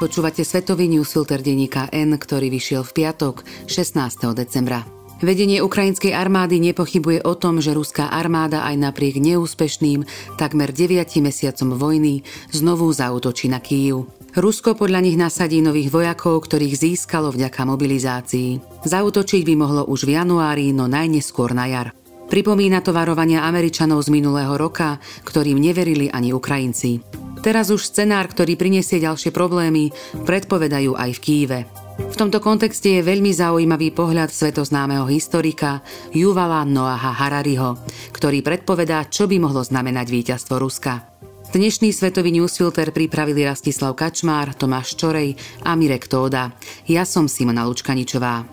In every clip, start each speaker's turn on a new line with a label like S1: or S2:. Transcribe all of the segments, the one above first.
S1: Počúvate svetový newsfilter denníka N, ktorý vyšiel v piatok 16. decembra. Vedenie ukrajinskej armády nepochybuje o tom, že ruská armáda aj napriek neúspešným takmer 9 mesiacom vojny znovu zautočí na Kíju. Rusko podľa nich nasadí nových vojakov, ktorých získalo vďaka mobilizácii. Zautočiť by mohlo už v januári, no najneskôr na jar. Pripomína to varovania Američanov z minulého roka, ktorým neverili ani Ukrajinci. Teraz už scenár, ktorý prinesie ďalšie problémy, predpovedajú aj v Kýve. V tomto kontexte je veľmi zaujímavý pohľad svetoznámeho historika Juvala Noaha Harariho, ktorý predpovedá, čo by mohlo znamenať víťazstvo Ruska. Dnešný svetový newsfilter pripravili Rastislav Kačmár, Tomáš Čorej a Mirek Tóda. Ja som Simona Lučkaničová.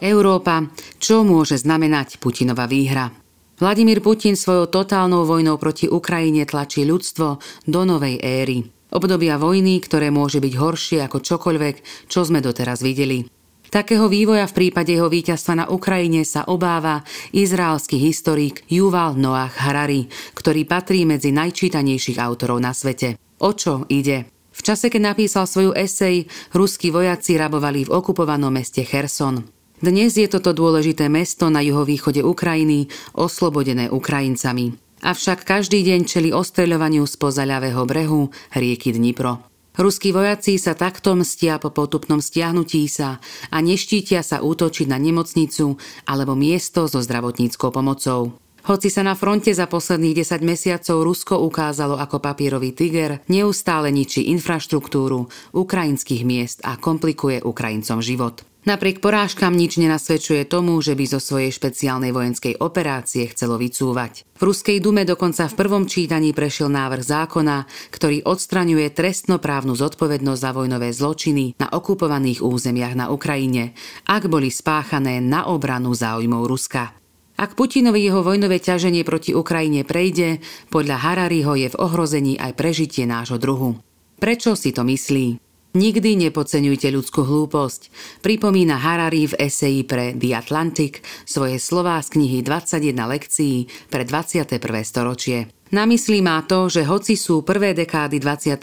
S1: Európa, čo môže znamenať Putinova výhra? Vladimír Putin svojou totálnou vojnou proti Ukrajine tlačí ľudstvo do novej éry. Obdobia vojny, ktoré môže byť horšie ako čokoľvek, čo sme doteraz videli. Takého vývoja v prípade jeho víťazstva na Ukrajine sa obáva izraelský historik Yuval Noach Harari, ktorý patrí medzi najčítanejších autorov na svete. O čo ide? V čase, keď napísal svoju esej, ruskí vojaci rabovali v okupovanom meste Cherson. Dnes je toto dôležité mesto na juhovýchode Ukrajiny oslobodené Ukrajincami. Avšak každý deň čeli ostreľovaniu z pozaľavého brehu rieky Dnipro. Ruskí vojaci sa takto mstia po potupnom stiahnutí sa a neštítia sa útočiť na nemocnicu alebo miesto so zdravotníckou pomocou. Hoci sa na fronte za posledných 10 mesiacov Rusko ukázalo ako papierový tiger, neustále ničí infraštruktúru ukrajinských miest a komplikuje Ukrajincom život. Napriek porážkam nič nenasvedčuje tomu, že by zo svojej špeciálnej vojenskej operácie chcelo vycúvať. V Ruskej dume dokonca v prvom čítaní prešiel návrh zákona, ktorý odstraňuje trestnoprávnu zodpovednosť za vojnové zločiny na okupovaných územiach na Ukrajine, ak boli spáchané na obranu záujmov Ruska. Ak Putinovi jeho vojnové ťaženie proti Ukrajine prejde, podľa Harariho je v ohrození aj prežitie nášho druhu. Prečo si to myslí? Nikdy nepodceňujte ľudskú hlúposť. Pripomína Harari v eseji pre The Atlantic svoje slová z knihy 21 lekcií pre 21. storočie. Na mysli má to, že hoci sú prvé dekády 21.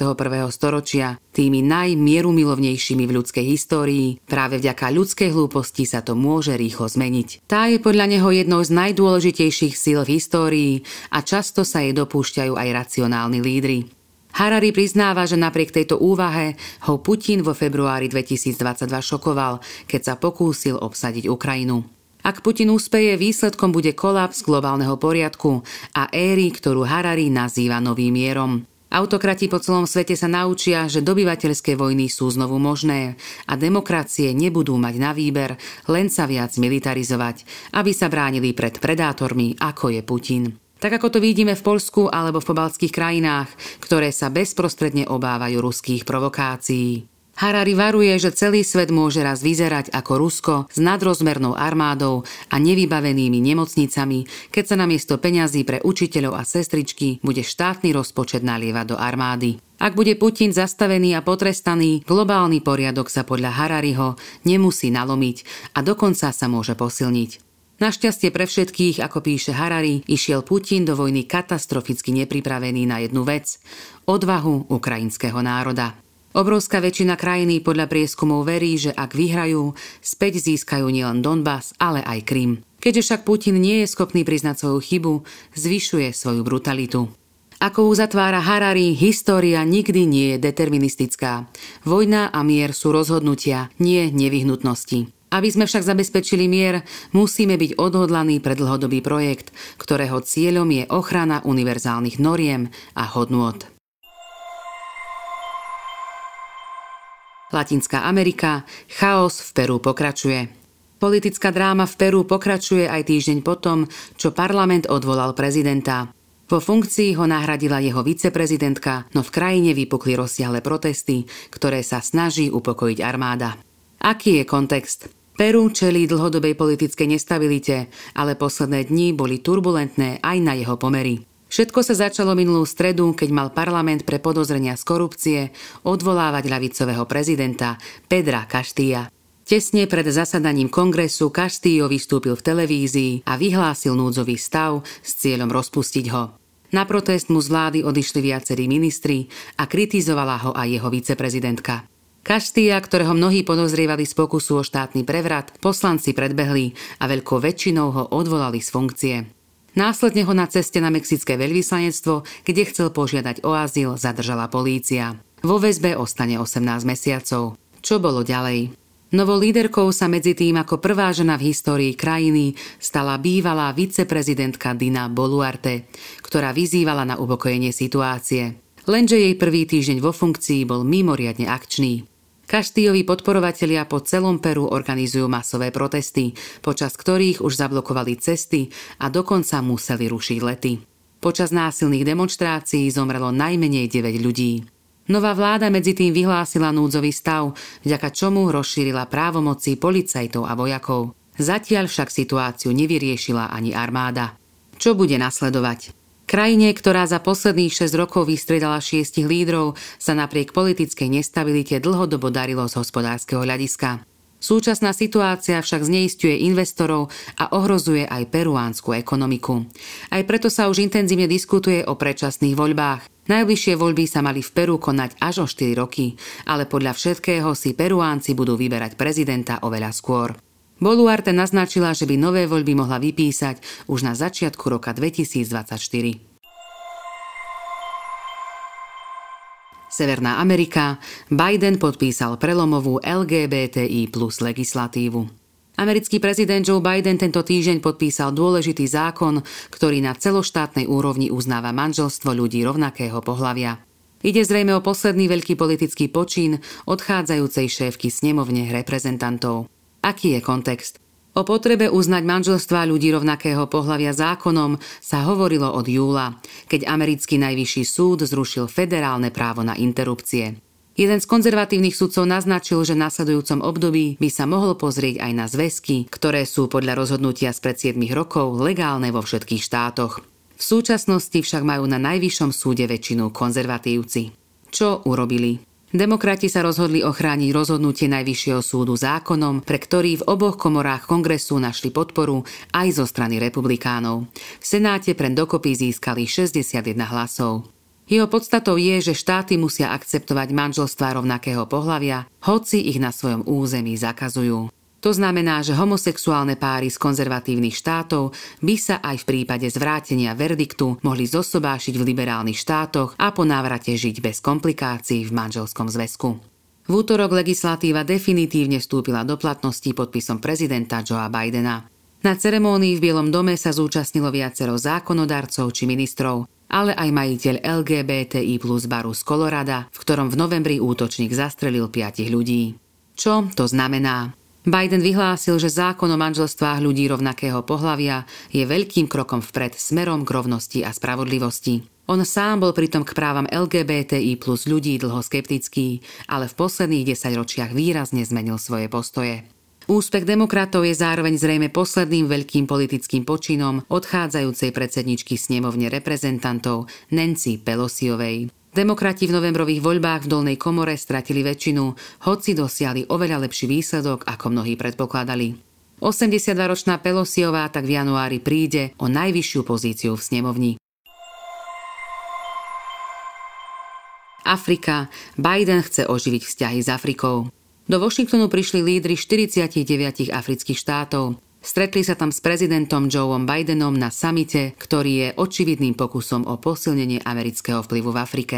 S1: storočia tými najmierumilovnejšími v ľudskej histórii, práve vďaka ľudskej hlúposti sa to môže rýchlo zmeniť. Tá je podľa neho jednou z najdôležitejších síl v histórii a často sa jej dopúšťajú aj racionálni lídry. Harari priznáva, že napriek tejto úvahe ho Putin vo februári 2022 šokoval, keď sa pokúsil obsadiť Ukrajinu. Ak Putin úspeje, výsledkom bude kolaps globálneho poriadku a éry, ktorú Harari nazýva novým mierom. Autokrati po celom svete sa naučia, že dobyvateľské vojny sú znovu možné a demokracie nebudú mať na výber len sa viac militarizovať, aby sa bránili pred predátormi, ako je Putin. Tak ako to vidíme v Polsku alebo v pobalských krajinách, ktoré sa bezprostredne obávajú ruských provokácií. Harari varuje, že celý svet môže raz vyzerať ako Rusko s nadrozmernou armádou a nevybavenými nemocnicami, keď sa namiesto peňazí pre učiteľov a sestričky bude štátny rozpočet nalievať do armády. Ak bude Putin zastavený a potrestaný, globálny poriadok sa podľa Harariho nemusí nalomiť a dokonca sa môže posilniť. Našťastie pre všetkých, ako píše Harari, išiel Putin do vojny katastroficky nepripravený na jednu vec – odvahu ukrajinského národa. Obrovská väčšina krajiny podľa prieskumov verí, že ak vyhrajú, späť získajú nielen Donbass, ale aj Krym. Keďže však Putin nie je schopný priznať svoju chybu, zvyšuje svoju brutalitu. Ako uzatvára Harari, história nikdy nie je deterministická. Vojna a mier sú rozhodnutia, nie nevyhnutnosti. Aby sme však zabezpečili mier, musíme byť odhodlaní pre dlhodobý projekt, ktorého cieľom je ochrana univerzálnych noriem a hodnôt. Latinská Amerika, chaos v Peru pokračuje. Politická dráma v Peru pokračuje aj týždeň potom, čo parlament odvolal prezidenta. Vo funkcii ho nahradila jeho viceprezidentka, no v krajine vypukli rozsiahle protesty, ktoré sa snaží upokojiť armáda. Aký je kontext? Peru čelí dlhodobej politickej nestabilite, ale posledné dni boli turbulentné aj na jeho pomery. Všetko sa začalo minulú stredu, keď mal parlament pre podozrenia z korupcie odvolávať ľavicového prezidenta Pedra Kaštýja. Tesne pred zasadaním kongresu Castillo vystúpil v televízii a vyhlásil núdzový stav s cieľom rozpustiť ho. Na protest mu z vlády odišli viacerí ministri a kritizovala ho aj jeho viceprezidentka. Kaštýja, ktorého mnohí podozrievali z pokusu o štátny prevrat, poslanci predbehli a veľkou väčšinou ho odvolali z funkcie. Následne ho na ceste na mexické veľvyslanectvo, kde chcel požiadať o azyl, zadržala polícia. Vo väzbe ostane 18 mesiacov. Čo bolo ďalej? Novou líderkou sa medzi tým ako prvá žena v histórii krajiny stala bývalá viceprezidentka Dina Boluarte, ktorá vyzývala na upokojenie situácie. Lenže jej prvý týždeň vo funkcii bol mimoriadne akčný. Kaštíjovi podporovatelia po celom Peru organizujú masové protesty, počas ktorých už zablokovali cesty a dokonca museli rušiť lety. Počas násilných demonstrácií zomrelo najmenej 9 ľudí. Nová vláda medzi tým vyhlásila núdzový stav, vďaka čomu rozšírila právomoci policajtov a vojakov. Zatiaľ však situáciu nevyriešila ani armáda. Čo bude nasledovať? Krajine, ktorá za posledných 6 rokov vystredala šiestich lídrov, sa napriek politickej nestabilite dlhodobo darilo z hospodárskeho hľadiska. Súčasná situácia však zneistuje investorov a ohrozuje aj peruánsku ekonomiku. Aj preto sa už intenzívne diskutuje o predčasných voľbách. Najbližšie voľby sa mali v Peru konať až o 4 roky, ale podľa všetkého si Peruánci budú vyberať prezidenta oveľa skôr. Boluarte naznačila, že by nové voľby mohla vypísať už na začiatku roka 2024. Severná Amerika, Biden podpísal prelomovú LGBTI plus legislatívu. Americký prezident Joe Biden tento týždeň podpísal dôležitý zákon, ktorý na celoštátnej úrovni uznáva manželstvo ľudí rovnakého pohlavia. Ide zrejme o posledný veľký politický počín odchádzajúcej šéfky snemovne reprezentantov. Aký je kontext? O potrebe uznať manželstva ľudí rovnakého pohľavia zákonom sa hovorilo od júla, keď americký najvyšší súd zrušil federálne právo na interrupcie. Jeden z konzervatívnych sudcov naznačil, že v nasledujúcom období by sa mohol pozrieť aj na zväzky, ktoré sú podľa rozhodnutia spred 7 rokov legálne vo všetkých štátoch. V súčasnosti však majú na najvyššom súde väčšinu konzervatívci. Čo urobili? Demokrati sa rozhodli ochrániť rozhodnutie Najvyššieho súdu zákonom, pre ktorý v oboch komorách kongresu našli podporu aj zo strany republikánov. V Senáte pre dokopy získali 61 hlasov. Jeho podstatou je, že štáty musia akceptovať manželstvá rovnakého pohľavia, hoci ich na svojom území zakazujú. To znamená, že homosexuálne páry z konzervatívnych štátov by sa aj v prípade zvrátenia verdiktu mohli zosobášiť v liberálnych štátoch a po návrate žiť bez komplikácií v manželskom zväzku. V útorok legislatíva definitívne vstúpila do platnosti podpisom prezidenta Joea Bidena. Na ceremónii v Bielom dome sa zúčastnilo viacero zákonodarcov či ministrov, ale aj majiteľ LGBTI plus baru z Kolorada, v ktorom v novembri útočník zastrelil piatich ľudí. Čo to znamená? Biden vyhlásil, že zákon o manželstvách ľudí rovnakého pohlavia je veľkým krokom vpred smerom k rovnosti a spravodlivosti. On sám bol pritom k právam LGBTI plus ľudí dlho skeptický, ale v posledných desaťročiach výrazne zmenil svoje postoje. Úspech demokratov je zároveň zrejme posledným veľkým politickým počinom odchádzajúcej predsedničky snemovne reprezentantov Nancy Pelosiovej. Demokrati v novembrových voľbách v dolnej komore stratili väčšinu, hoci dosiahli oveľa lepší výsledok, ako mnohí predpokladali. 82-ročná Pelosiová tak v januári príde o najvyššiu pozíciu v snemovni. Afrika. Biden chce oživiť vzťahy s Afrikou. Do Washingtonu prišli lídry 49 afrických štátov. Stretli sa tam s prezidentom Joeom Bidenom na samite, ktorý je očividným pokusom o posilnenie amerického vplyvu v Afrike.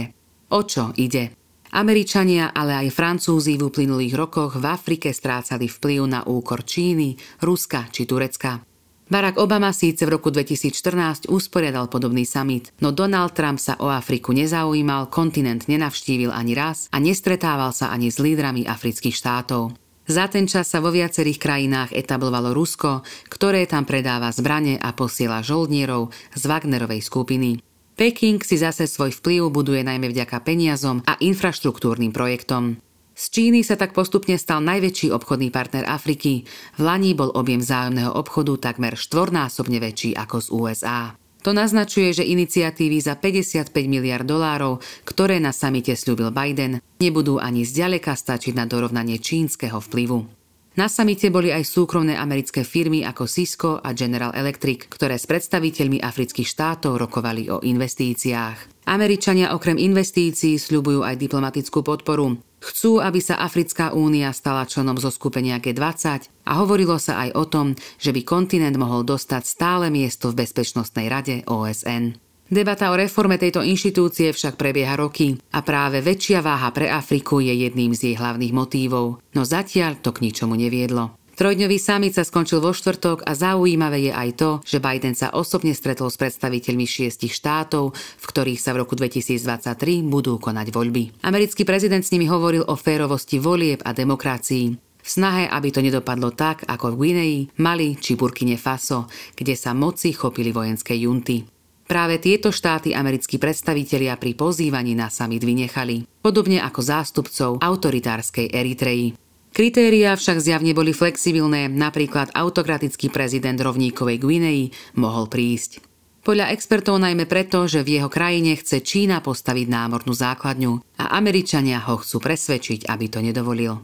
S1: O čo ide? Američania, ale aj Francúzi v uplynulých rokoch v Afrike strácali vplyv na úkor Číny, Ruska či Turecka. Barack Obama síce v roku 2014 usporiadal podobný summit, no Donald Trump sa o Afriku nezaujímal, kontinent nenavštívil ani raz a nestretával sa ani s lídrami afrických štátov. Za ten čas sa vo viacerých krajinách etablovalo Rusko, ktoré tam predáva zbrane a posiela žoldnierov z Wagnerovej skupiny. Peking si zase svoj vplyv buduje najmä vďaka peniazom a infraštruktúrnym projektom. Z Číny sa tak postupne stal najväčší obchodný partner Afriky. V Lani bol objem vzájomného obchodu takmer štvornásobne väčší ako z USA. To naznačuje, že iniciatívy za 55 miliard dolárov, ktoré na samite slúbil Biden, nebudú ani zďaleka stačiť na dorovnanie čínskeho vplyvu. Na samite boli aj súkromné americké firmy ako Cisco a General Electric, ktoré s predstaviteľmi afrických štátov rokovali o investíciách. Američania okrem investícií sľubujú aj diplomatickú podporu. Chcú, aby sa Africká únia stala členom zo skupenia G20 a hovorilo sa aj o tom, že by kontinent mohol dostať stále miesto v Bezpečnostnej rade OSN. Debata o reforme tejto inštitúcie však prebieha roky a práve väčšia váha pre Afriku je jedným z jej hlavných motívov, no zatiaľ to k ničomu neviedlo. Trojdňový summit sa skončil vo štvrtok a zaujímavé je aj to, že Biden sa osobne stretol s predstaviteľmi šiestich štátov, v ktorých sa v roku 2023 budú konať voľby. Americký prezident s nimi hovoril o férovosti volieb a demokracii. V snahe, aby to nedopadlo tak, ako v Guinei, Mali či Burkine Faso, kde sa moci chopili vojenské junty. Práve tieto štáty americkí predstavitelia pri pozývaní na summit vynechali, podobne ako zástupcov autoritárskej Eritreji. Kritériá však zjavne boli flexibilné, napríklad autokratický prezident rovníkovej Guinei mohol prísť. Podľa expertov najmä preto, že v jeho krajine chce Čína postaviť námornú základňu a Američania ho chcú presvedčiť, aby to nedovolil.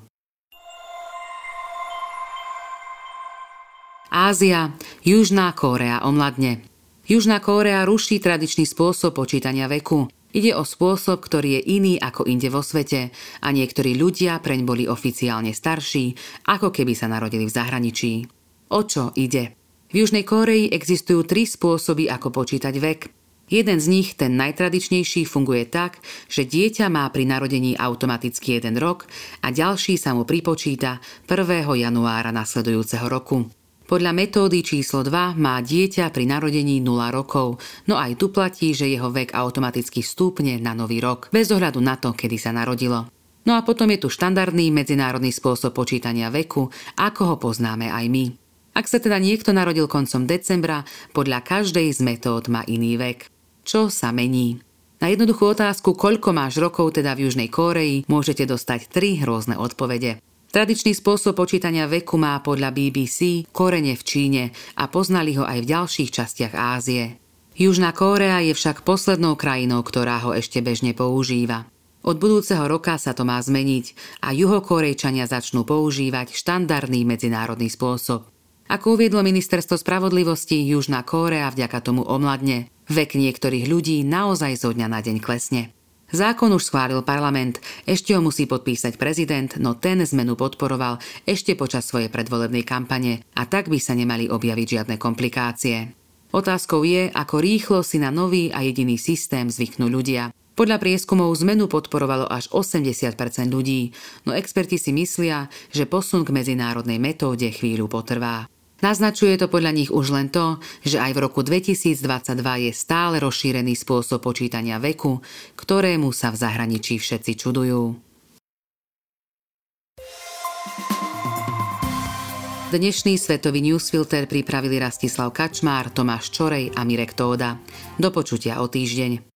S1: Ázia, Južná Kórea omladne. Južná Kórea ruší tradičný spôsob počítania veku. Ide o spôsob, ktorý je iný ako inde vo svete a niektorí ľudia preň boli oficiálne starší, ako keby sa narodili v zahraničí. O čo ide? V Južnej Kóreji existujú tri spôsoby, ako počítať vek. Jeden z nich, ten najtradičnejší, funguje tak, že dieťa má pri narodení automaticky jeden rok a ďalší sa mu pripočíta 1. januára nasledujúceho roku. Podľa metódy číslo 2 má dieťa pri narodení 0 rokov, no aj tu platí, že jeho vek automaticky stúpne na nový rok, bez ohľadu na to, kedy sa narodilo. No a potom je tu štandardný medzinárodný spôsob počítania veku, ako ho poznáme aj my. Ak sa teda niekto narodil koncom decembra, podľa každej z metód má iný vek. Čo sa mení? Na jednoduchú otázku, koľko máš rokov teda v Južnej Kóreji, môžete dostať tri rôzne odpovede. Tradičný spôsob počítania veku má podľa BBC korene v Číne a poznali ho aj v ďalších častiach Ázie. Južná Kórea je však poslednou krajinou, ktorá ho ešte bežne používa. Od budúceho roka sa to má zmeniť a juhokorejčania začnú používať štandardný medzinárodný spôsob. Ako uviedlo ministerstvo spravodlivosti, Južná Kórea vďaka tomu omladne. Vek niektorých ľudí naozaj zo dňa na deň klesne. Zákon už schválil parlament, ešte ho musí podpísať prezident, no ten zmenu podporoval ešte počas svojej predvolebnej kampane a tak by sa nemali objaviť žiadne komplikácie. Otázkou je, ako rýchlo si na nový a jediný systém zvyknú ľudia. Podľa prieskumov zmenu podporovalo až 80% ľudí, no experti si myslia, že posun k medzinárodnej metóde chvíľu potrvá. Naznačuje to podľa nich už len to, že aj v roku 2022 je stále rozšírený spôsob počítania veku, ktorému sa v zahraničí všetci čudujú. Dnešný svetový newsfilter pripravili Rastislav Kačmár, Tomáš Čorej a Mirek Tóda. Do počutia o týždeň.